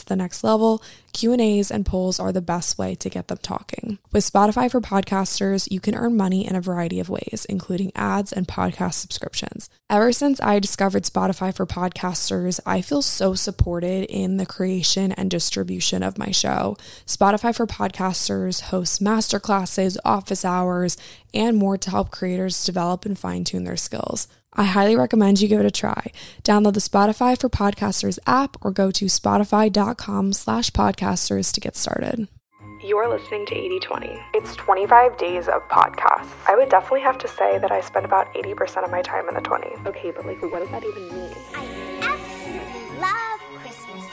to the next level, Q&As and polls are the best way to get them talking. With Spotify for podcasters, you can earn money in a variety of ways, including ads and podcast subscriptions. Ever since I discovered Spotify for podcasters, I feel so supported in the creation and distribution of my show. Spotify for podcasters hosts masterclasses, office hours, and more to help creators develop and fine-tune their skills. I highly recommend you give it a try. Download the Spotify for Podcasters app or go to spotify.com slash podcasters to get started. You're listening to 8020. It's 25 days of podcasts. I would definitely have to say that I spend about 80% of my time in the 20s. Okay, but like, what does that even mean? I absolutely love Christmas.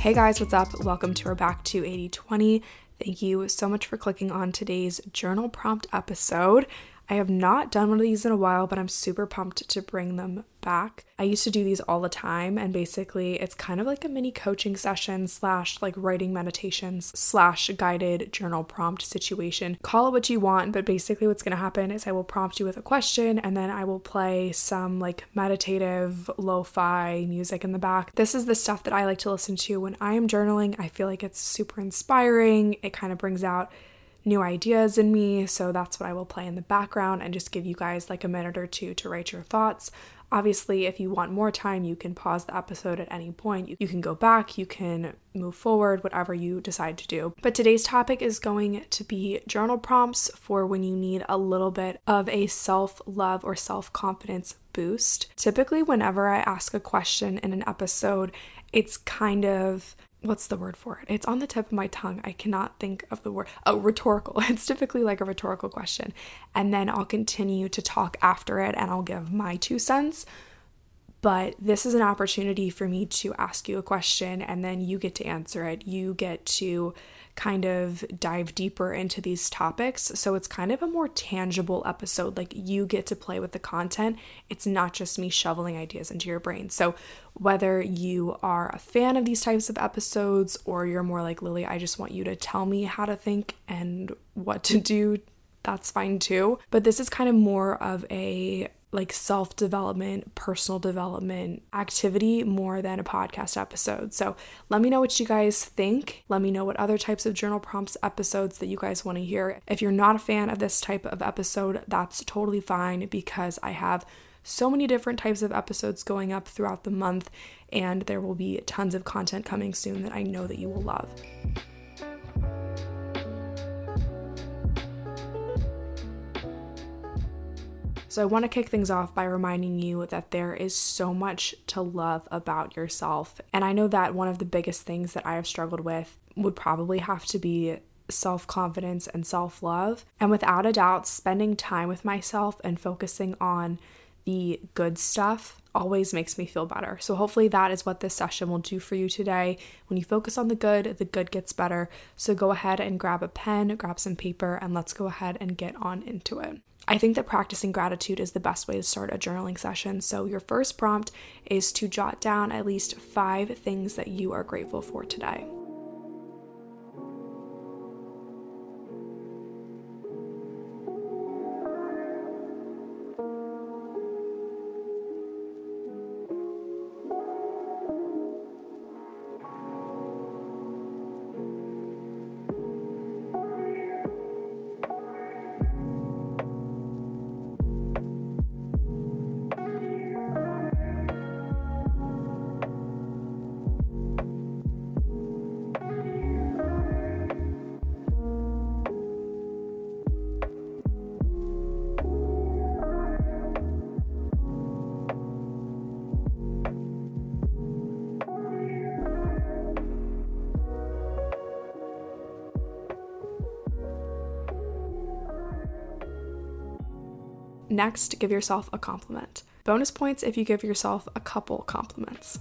Hey guys, what's up? Welcome to our Back to 8020. Thank you so much for clicking on today's journal prompt episode. I have not done one of these in a while, but I'm super pumped to bring them back. I used to do these all the time, and basically, it's kind of like a mini coaching session slash like writing meditations slash guided journal prompt situation. Call it what you want, but basically, what's to happen is I will prompt you with a question, and then I will play some like meditative lo fi music in the back. This is the stuff that I like to listen to when I am journaling. I feel like it's super inspiring, it kind of brings out new ideas in me. So that's what I will play in the background and just give you guys like a minute or two to write your thoughts. Obviously, if you want more time, you can pause the episode at any point. You can go back, you can move forward, whatever you decide to do. But today's topic is going to be journal prompts for when you need a little bit of a self love or self confidence boost. Typically, whenever I ask a question in an episode, it's kind of what's the word for it? It's on the tip of my tongue. I cannot think of the word. Oh, rhetorical. It's typically like a rhetorical question. And then I'll continue to talk after it and I'll give my two cents. But this is an opportunity for me to ask you a question and then you get to answer it. You get to kind of dive deeper into these topics. So it's kind of a more tangible episode. Like you get to play with the content. It's not just me shoveling ideas into your brain. So whether you are a fan of these types of episodes or you're more like Lily, I just want you to tell me how to think and what to do, that's fine too. But this is kind of more of a like self development, personal development activity more than a podcast episode. So let me know what you guys think. Let me know what other types of journal prompts episodes that you guys want to hear. If you're not a fan of this type of episode, that's totally fine because I have so many different types of episodes going up throughout the month, and there will be tons of content coming soon that I know that you will love. So, I want to kick things off by reminding you that there is so much to love about yourself. And I know that one of the biggest things that I have struggled with would probably have to be self confidence and self love. And without a doubt, spending time with myself and focusing on the good stuff always makes me feel better. So, hopefully, that is what this session will do for you today. When you focus on the good, the good gets better. So, go ahead and grab a pen, grab some paper, and let's go ahead and get on into it. I think that practicing gratitude is the best way to start a journaling session. So, your first prompt is to jot down at least five things that you are grateful for today. Next, give yourself a compliment. Bonus points if you give yourself a couple compliments.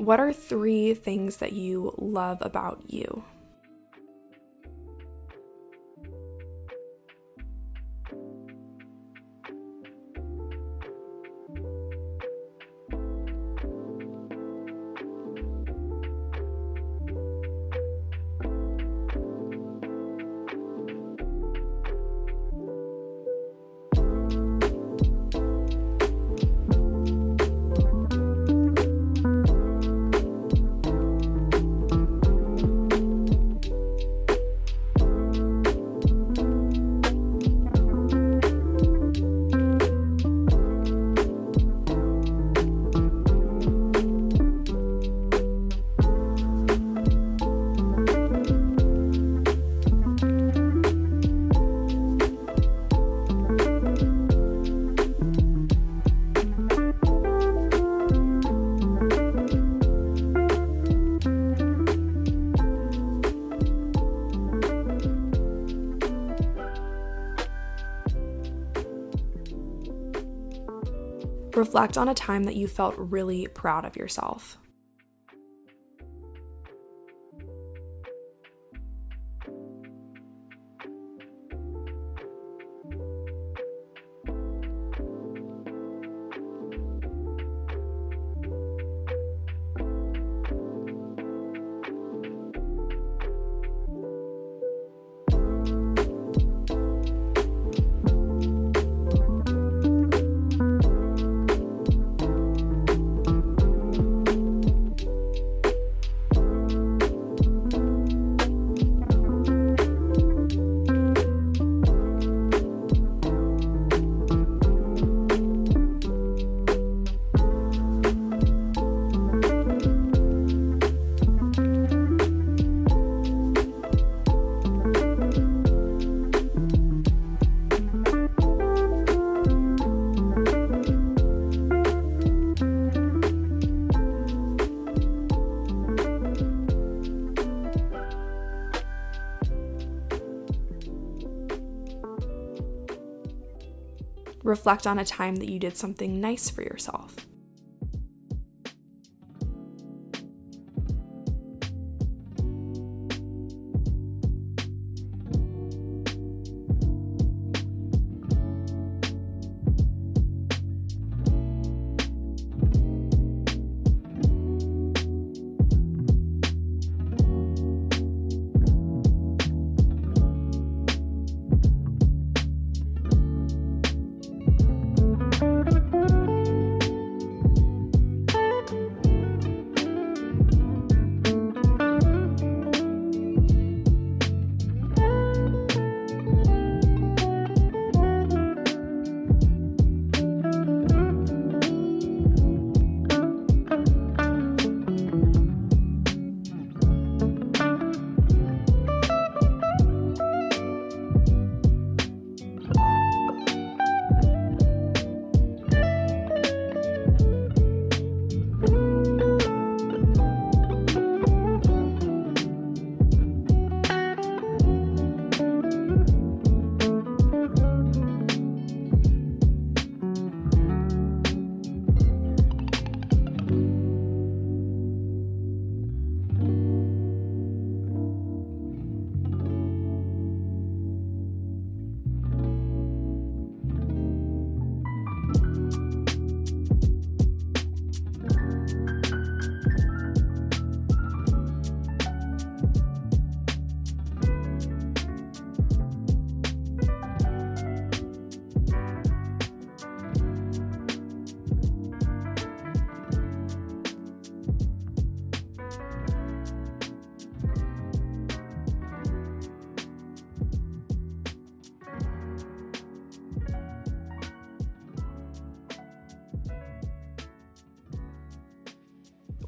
What are three things that you love about you? Reflect on a time that you felt really proud of yourself. Reflect on a time that you did something nice for yourself.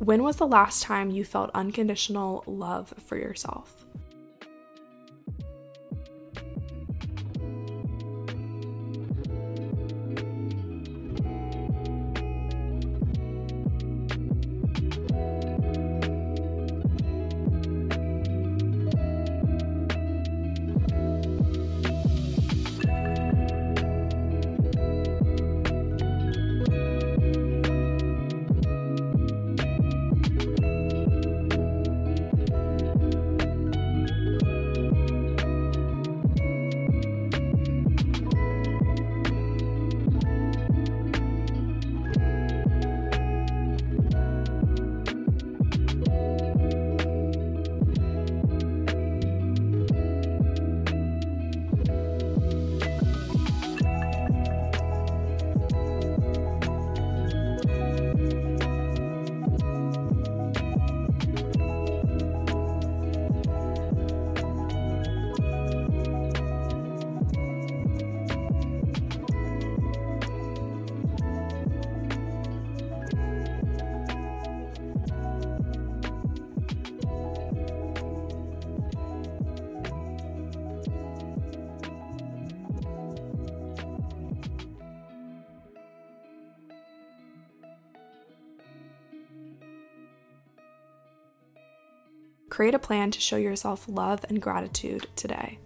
When was the last time you felt unconditional love for yourself? Create a plan to show yourself love and gratitude today.